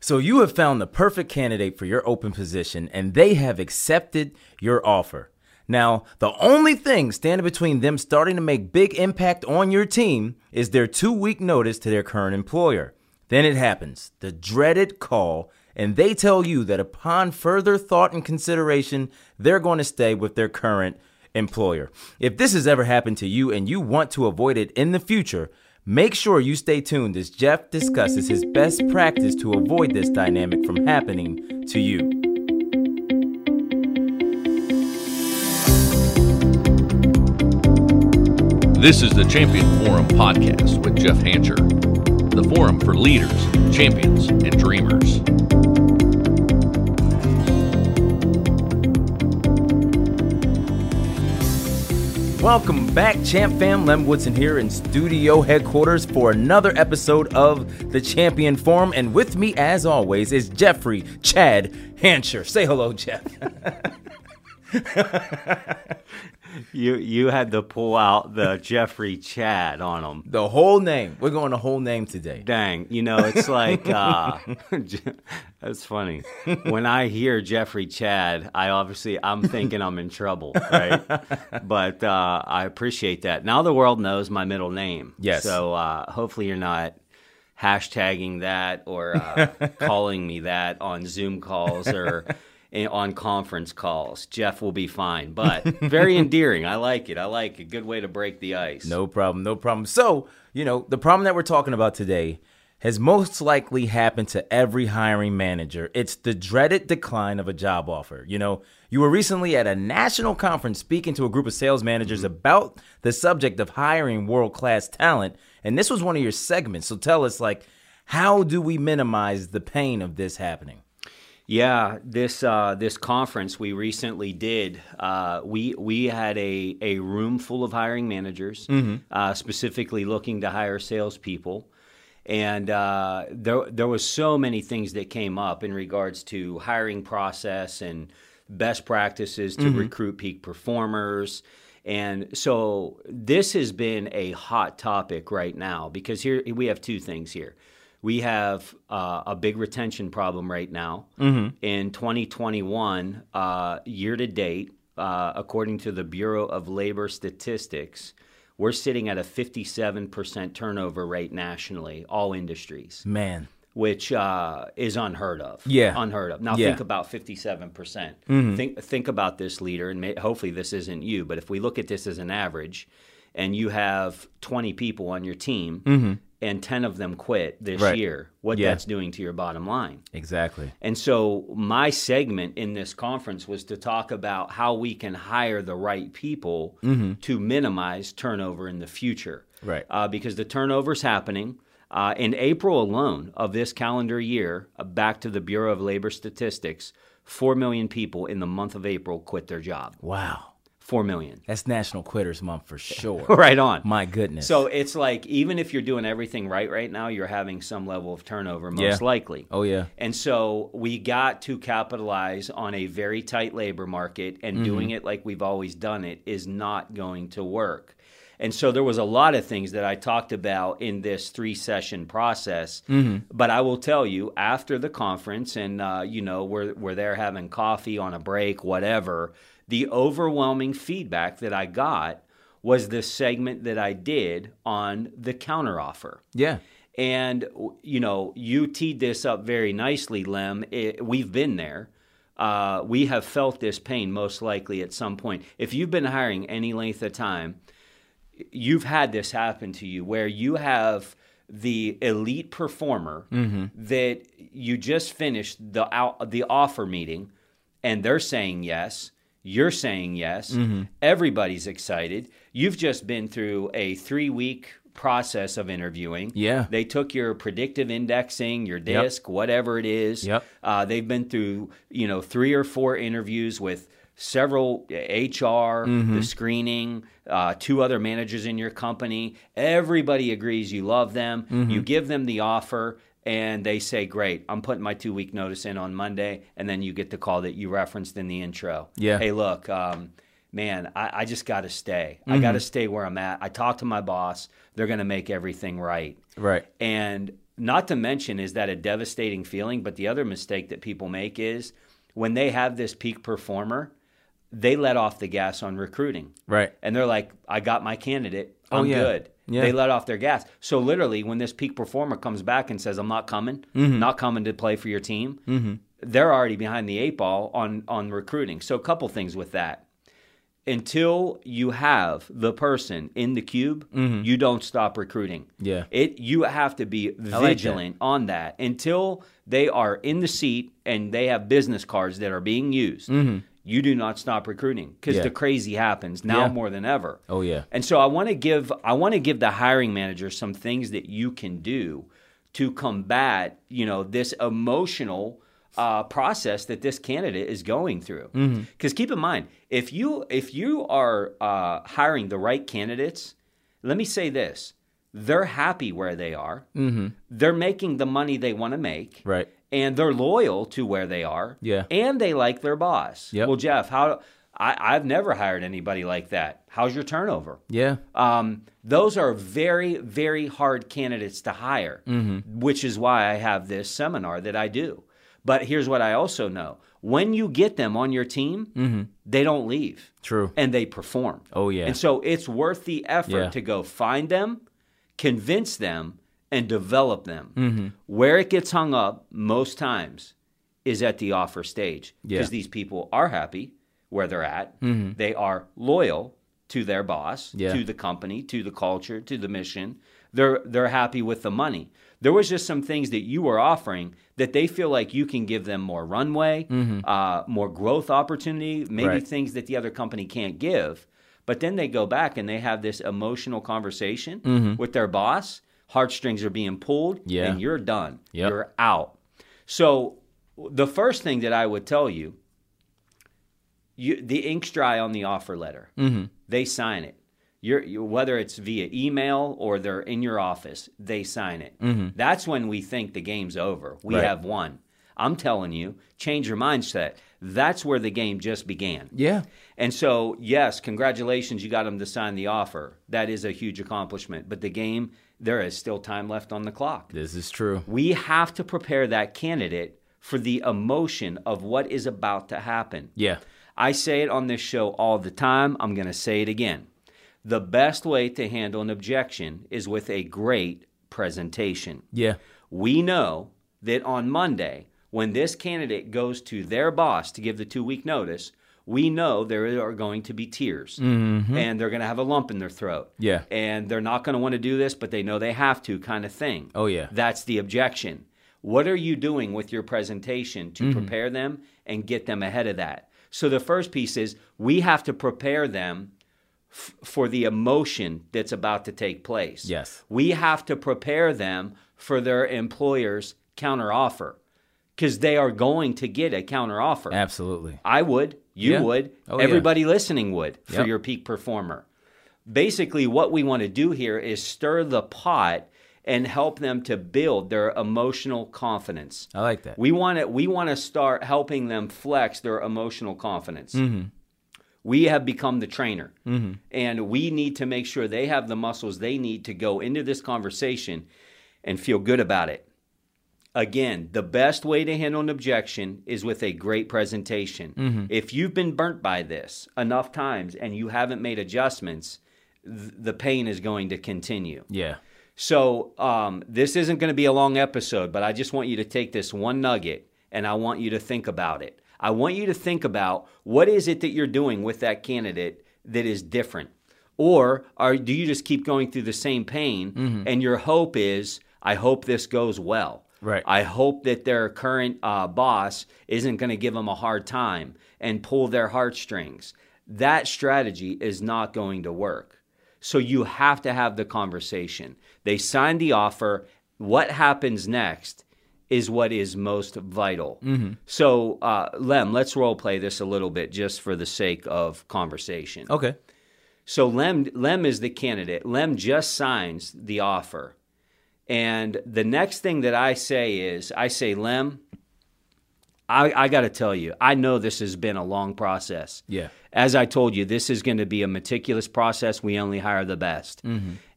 So you have found the perfect candidate for your open position and they have accepted your offer. Now, the only thing standing between them starting to make big impact on your team is their 2-week notice to their current employer. Then it happens, the dreaded call, and they tell you that upon further thought and consideration, they're going to stay with their current employer. If this has ever happened to you and you want to avoid it in the future, make sure you stay tuned as Jeff discusses his best practice to avoid this dynamic from happening to you. This is the Champion Forum podcast with Jeff Hancher, the forum for leaders, champions, and dreamers. Welcome back, Champ Fam. Lem Woodson here in studio headquarters for another episode of the Champion Forum. And with me, as always, is Jeffrey Chad Hancher. Say hello, Jeff. You you had to pull out the Jeffrey Chad on him. the whole name. We're going the whole name today. Dang, you know it's like uh, that's funny. When I hear Jeffrey Chad, I obviously I'm thinking I'm in trouble, right? But uh, I appreciate that. Now the world knows my middle name. Yes. So uh, hopefully you're not hashtagging that or uh, calling me that on Zoom calls or on conference calls. Jeff will be fine, but very endearing. I like it. I like it. Good way to break the ice. No problem, no problem. So, you know, the problem that we're talking about today has most likely happened to every hiring manager. It's the dreaded decline of a job offer. You know, you were recently at a national conference speaking to a group of sales managers mm-hmm. about the subject of hiring world class talent, and this was one of your segments. So tell us, like, how do we minimize the pain of this happening? Yeah, this uh, this conference we recently did. Uh, we we had a, a room full of hiring managers, uh, specifically looking to hire salespeople, and uh, there there was so many things that came up in regards to hiring process and best practices to recruit peak performers. And so this has been a hot topic right now because here we have two things here we have uh, a big retention problem right now. In 2021, uh, year to date, uh, according to the Bureau of Labor Statistics, we're sitting at a 57% turnover rate nationally, all industries, Man, which uh, is unheard of. Yeah. unheard of. Now Yeah. think about 57%. percent Think think about this leader, and may, hopefully this isn't you, but if we look at this as an average, and you have 20 people on your team, and 10 of them quit this Right. year, what Yeah. that's doing to your bottom line. exactly. And so my segment in this conference was to talk about how we can hire the right people to minimize turnover in the future. Right. Uh, because the turnover's happening. Uh, in April alone of this calendar year, uh, back to the Bureau of Labor Statistics, 4 million people in the month of April quit their job. Wow. 4 million. That's National Quitters Month for sure. right on. My goodness. So it's like even if you're doing everything right right now, you're having some level of turnover, most Yeah. likely. oh, yeah. And so we got to capitalize on a very tight labor market, and doing it like we've always done it is not going to work. And so there was a lot of things that I talked about in this three session process. But I will tell you, after the conference, and uh, you know, we're we're there having coffee on a break, whatever. The overwhelming feedback that I got was the segment that I did on the counteroffer. Yeah. And you know, you teed this up very nicely, Lem. It, we've been there. Uh, we have felt this pain most likely at some point. If you've been hiring any length of time, you've had this happen to you where you have the elite performer that you just finished the out, the offer meeting, and they're saying yes. You're saying yes. Everybody's excited. You've just been through a three week process of interviewing. Yeah. They took your predictive indexing, your DISC, whatever it is. Yep. Uh, they've been through, you know, three or four interviews with several HR, the screening, uh, two other managers in your company. Everybody agrees you love them. You give them the offer, and they say, "Great, I'm putting my two week notice in on Monday," and then you get the call that you referenced in the intro. Yeah. Hey, look. Um, Man, I, I just got to stay. I got to stay where I'm at. I talked to my boss. They're going to make everything right. Right. And not to mention, is that a devastating feeling? But the other mistake that people make is when they have this peak performer, they let off the gas on recruiting. Right. And they're like, I got my candidate. Oh, I'm yeah. good. Yeah. They let off their gas. So literally, when this peak performer comes back and says, I'm not coming, Mm-hmm. not coming to play for your team, they're already behind the eight ball on, on recruiting. So a couple things with that. Until you have the person in the cube, you don't stop recruiting. Mm-hmm. Yeah. It you have to be that. vigilant on that until they are in the seat and they have business cards that are being used. You do not stop recruiting because Mm-hmm. Yeah. the crazy happens now Yeah. more than ever. Oh, yeah. And so I want to give I want to give the hiring manager some things that you can do to combat, you know, this emotional uh, process that this candidate is going through. Because keep in mind, if you if you are uh, hiring the right candidates, let me say this: they're happy where they are. Mm-hmm. They're making the money they want to make. Right. And they're loyal to where they are. Yeah. And they like their boss. Yeah. Well, Jeff, how I, I've never hired anybody like that. How's your turnover? Yeah. Um, those are very, very hard candidates to hire, Mm-hmm. which is why I have this seminar that I do. But here's what I also know when you get them on your team, they don't leave. Mm-hmm. True. And they perform. Oh, yeah. And so it's worth the effort Yeah. to go find them, convince them, and develop them. Mm-hmm. Where it gets hung up most times is at the offer stage Yeah. because these people are happy where they're at. They are loyal to their boss, Mm-hmm. Yeah. to the company, to the culture, to the mission. They're they're happy with the money. There was just some things that you were offering that they feel like you can give them more runway, uh, more growth opportunity, maybe Mm-hmm. Right. things that the other company can't give. But then they go back and they have this emotional conversation with their boss. Heartstrings are being pulled, Mm-hmm. Yeah. and you're done. Yep. You're out. So the first thing that I would tell you, you the ink's dry on the offer letter. Mm-hmm. They sign it. You're, you whether it's via email or they're in your office, they sign it. That's when we think the game's over. We Right. have won. I'm telling you, change your mindset. That's where the game just began. Yeah. And so, yes, congratulations, you got them to sign the offer. That is a huge accomplishment. But the game, there is still time left on the clock. This is true. We have to prepare that candidate for the emotion of what is about to happen. Yeah. I say it on this show all the time. I'm going to say it again. The best way to handle an objection is with a great presentation. Yeah. We know that on Monday, when this candidate goes to their boss to give the two week notice, we know there are going to be tears and they're going to have a lump in their throat. Mm-hmm. Yeah. And they're not going to want to do this, but they know they have to, kind of thing. Oh, yeah. That's the objection. What are you doing with your presentation to Mm-hmm. prepare them and get them ahead of that? So the first piece is we have to prepare them f- for the emotion that's about to take place. Yes. We have to prepare them for their employer's counteroffer because they are going to get a counteroffer. Absolutely. I would. You Yeah. would. Oh, yeah. Everybody listening would for Yep. your peak performer. Basically, what we want to do here is stir the pot and help them to build their emotional confidence. I like that. We want to we want to start helping them flex their emotional confidence. Mm-hmm. We have become the trainer, mm-hmm. and we need to make sure they have the muscles they need to go into this conversation and feel good about it. Again, the best way to handle an objection is with a great presentation. If you've been burnt by this enough times and you haven't made adjustments, th- the pain is going to continue. yeah. So um, this isn't going to be a long episode, but I just want you to take this one nugget and I want you to think about it. I want you to think about what is it that you're doing with that candidate that is different, or are do you just keep going through the same pain and your hope is I hope this goes well. Right. I hope that their current uh, boss isn't going to give them a hard time and pull their heartstrings. That strategy is not going to work. So you have to have the conversation. They signed the offer. What happens next is what is most vital. So, uh, Lem, let's role play this a little bit just for the sake of conversation. Okay. So Lem Lem is the candidate. Lem just signs the offer. And the next thing that I say is I say, Lem, I, I got to tell you, I know this has been a long process. Yeah. As I told you, this is going to be a meticulous process. We only hire the best.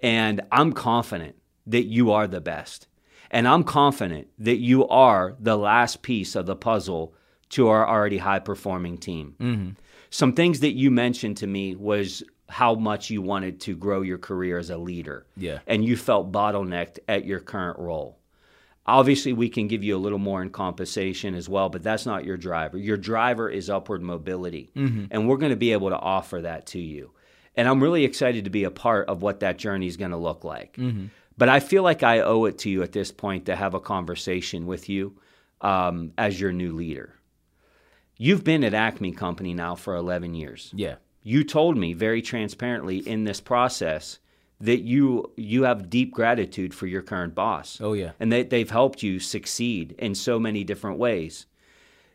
And I'm confident that you are the best. And I'm confident that you are the last piece of the puzzle to our already high performing team. Mm-hmm. Some things that you mentioned to me was how much you wanted to grow your career as a leader. Yeah. And you felt bottlenecked at your current role. Obviously, we can give you a little more in compensation as well, but that's not your driver. Your driver is upward mobility, and we're going to be able to offer that to you. And I'm really excited to be a part of what that journey is going to look like. But I feel like I owe it to you at this point to have a conversation with you um, as your new leader. You've been at Acme Company now for 11 years Yeah. You told me very transparently in this process that you you have deep gratitude for your current boss. Oh, yeah. And that they've helped you succeed in so many different ways.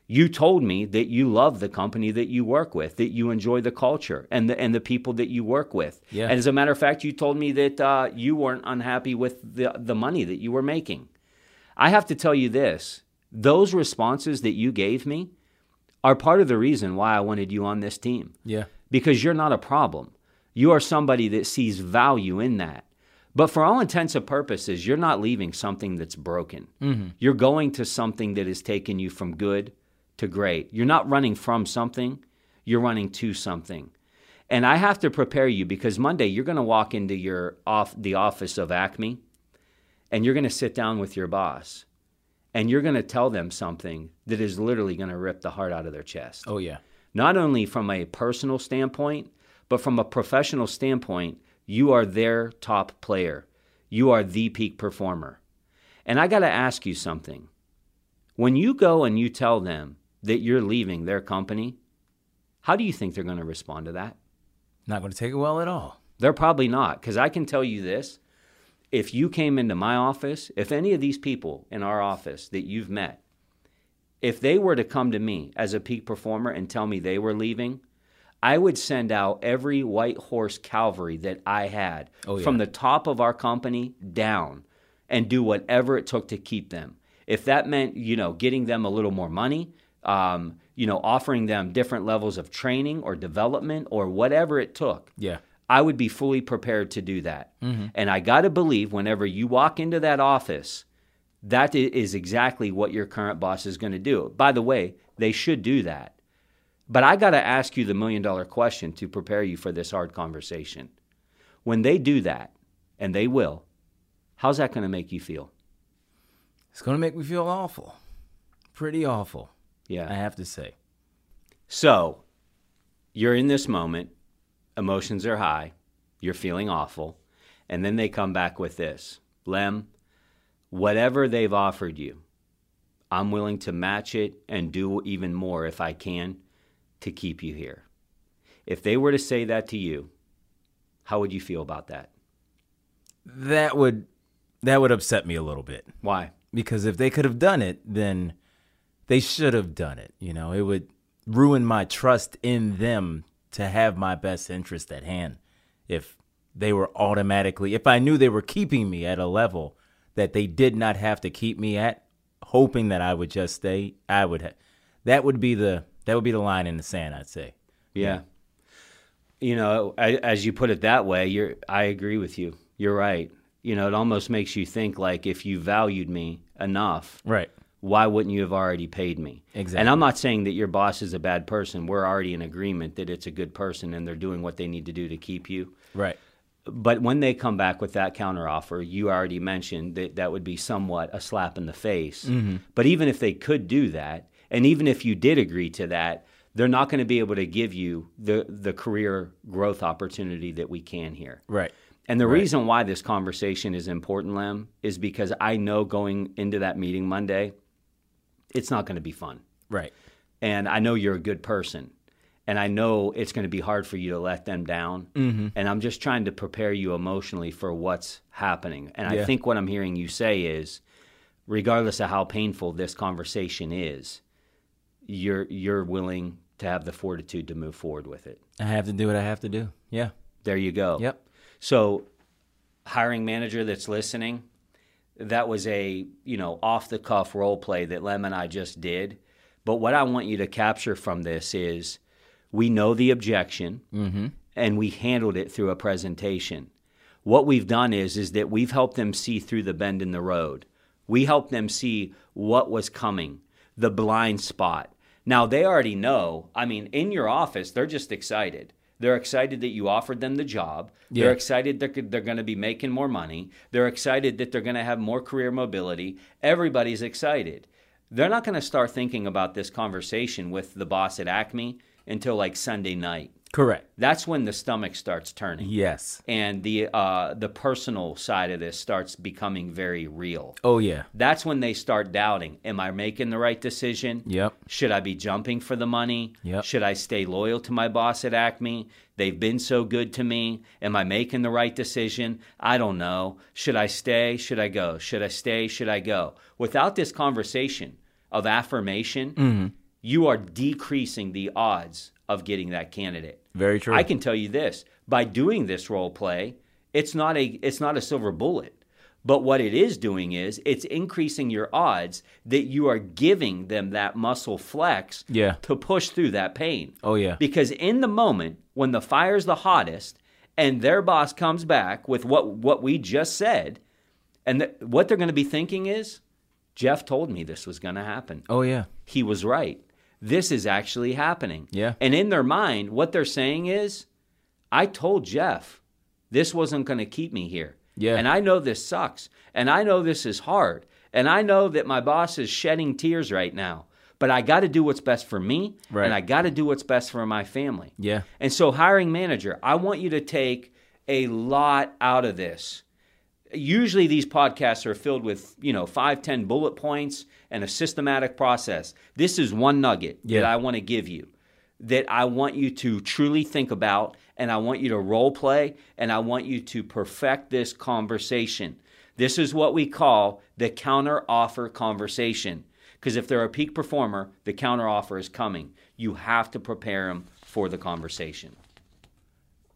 You told me that you love the company that you work with, that you enjoy the culture and the and the people that you work with. Yeah. And as a matter of fact, you told me that uh, you weren't unhappy with the the money that you were making. I have to tell you this: those responses that you gave me are part of the reason why I wanted you on this team Yeah. Because you're not a problem. You are somebody that sees value in that. But for all intents and purposes, you're not leaving something that's broken. Mm-hmm. You're going to something that has taken you from good to great. You're not running from something, you're running to something. And I have to prepare you because Monday you're going to walk into your off the office of Acme and you're going to sit down with your boss and you're going to tell them something that is literally going to rip the heart out of their chest Oh, yeah. Not only from a personal standpoint, but from a professional standpoint, you are their top player. You are the peak performer. And I got to ask you something. When you go and you tell them that you're leaving their company, how do you think they're going to respond to that? Not going to take it well at all. They're probably not, because I can tell you this. If you came into my office, if any of these people in our office that you've met, if they were to come to me as a peak performer and tell me they were leaving, I would send out every white horse cavalry that I had Oh, yeah. from the top of our company down and do whatever it took to keep them. If that meant, you know, getting them a little more money, um, you know, offering them different levels of training or development or whatever it took, Yeah. I would be fully prepared to do that. And I got to believe whenever you walk into that office, that is exactly what your current boss is going to do. By the way, they should do that. But I got to ask you the million dollar question to prepare you for this hard conversation. When they do that, and they will, how's that going to make you feel? It's going to make me feel awful. Pretty awful, Yeah. I have to say. So, you're in this moment, emotions are high, you're feeling awful, and then they come back with this Lem, whatever they've offered you, I'm willing to match it and do even more if I can to keep you here. If they were to say that to you, how would you feel about that? That would that would upset me a little bit Why? because if they could have done it, then they should have done it. You know, it would ruin my trust in them to have my best interest at hand if they were automatically if I knew they were keeping me at a level that they did not have to keep me at hoping that I would just stay I would ha- that would be the that would be the line in the sand I'd say Yeah. You know, I, as you put it that way, you're I agree with you. You're right. You know, it almost makes you think like if you valued me enough, right why wouldn't you have already paid me? Exactly. And I'm not saying that your boss is a bad person. We're already in agreement that it's a good person and they're doing what they need to do to keep you. right But when they come back with that counteroffer, you already mentioned that that would be somewhat a slap in the face. Mm-hmm. But even if they could do that, and even if you did agree to that, they're not going to be able to give you the the career growth opportunity that we can here. right And the reason why this conversation is important, Lem, is because I know going into that meeting Monday, it's not going to be fun. right And I know you're a good person. And I know it's going to be hard for you to let them down. Mm-hmm. And I'm just trying to prepare you emotionally for what's happening. And I think what I'm hearing you say is, regardless of how painful this conversation is, you're you're willing to have the fortitude to move forward with it. I have to do what I have to do yeah There you go. yep So, hiring manager that's listening, that was a you know off the cuff role play that Lem and I just did. But what I want you to capture from this is, we know the objection, mm-hmm. and we handled it through a presentation. What we've done is is that we've helped them see through the bend in the road. We helped them see what was coming, the blind spot. Now they already know. I mean, in your office, they're just excited. They're excited that you offered them the job. Yeah. They're excited that they're going to be making more money. They're excited that they're going to have more career mobility. Everybody's excited. They're not going to start thinking about this conversation with the boss at Acme until like Sunday night. Correct. That's when the stomach starts turning. Yes. And the uh, the personal side of this starts becoming very real. Oh yeah. That's when they start doubting: Am I making the right decision? Yep. Should I be jumping for the money? Yep. Should I stay loyal to my boss at Acme? They've been so good to me. Am I making the right decision? I don't know. Should I stay? Should I go? Should I stay? Should I go? Without this conversation of affirmation, Mm-hmm. You are decreasing the odds of getting that candidate. Very true. I can tell you this: by doing this role play, it's not a it's not a silver bullet. But what it is doing is it's increasing your odds that you are giving them that muscle flex Yeah. to push through that pain. Oh, yeah. Because in the moment when the fire's the hottest and their boss comes back with what what we just said, and th- what they're going to be thinking is, Jeff told me this was going to happen Oh yeah. he was right. This is actually happening. Yeah. And in their mind, what they're saying is, I told Jeff this wasn't going to keep me here. Yeah. And I know this sucks. And I know this is hard. And I know that my boss is shedding tears right now. But I got to do what's best for me. Right. And I got to do what's best for my family. Yeah. And so, hiring manager, I want you to take a lot out of this. Usually, these podcasts are filled with, you know, five, ten bullet points and a systematic process. This is one nugget Yeah. that I want to give you that I want you to truly think about, and I want you to role play, and I want you to perfect this conversation. This is what we call the counter offer conversation. Because if they're a peak performer, the counter offer is coming. You have to prepare them for the conversation.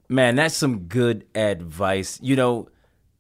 Man, that's some good advice. You know,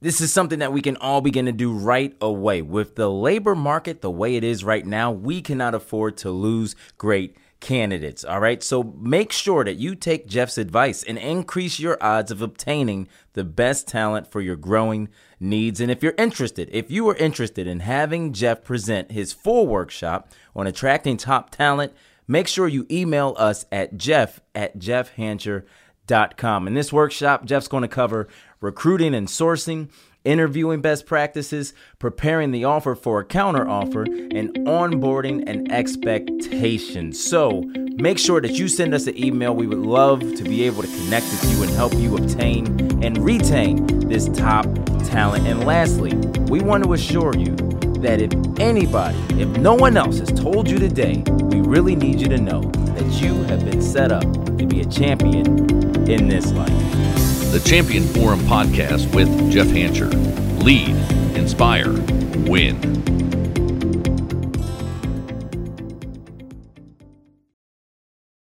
this is something that we can all begin to do right away. With the labor market the way it is right now, we cannot afford to lose great candidates. All right. So make sure that you take Jeff's advice and increase your odds of obtaining the best talent for your growing needs. And if you're interested, if you are interested in having Jeff present his full workshop on attracting top talent, make sure you email us at jeff at jeffhancher.com. In this workshop, Jeff's going to cover recruiting and sourcing, interviewing best practices, preparing the offer for a counter offer, and onboarding and expectations. So make sure that you send us an email. We would love to be able to connect with you and help you obtain and retain this top talent. And lastly, we want to assure you that if anybody, if no one else has told you today, we really need you to know that you have been set up to be a champion in this life. The Champion Forum podcast with Jeff Hancher. Lead, inspire, win.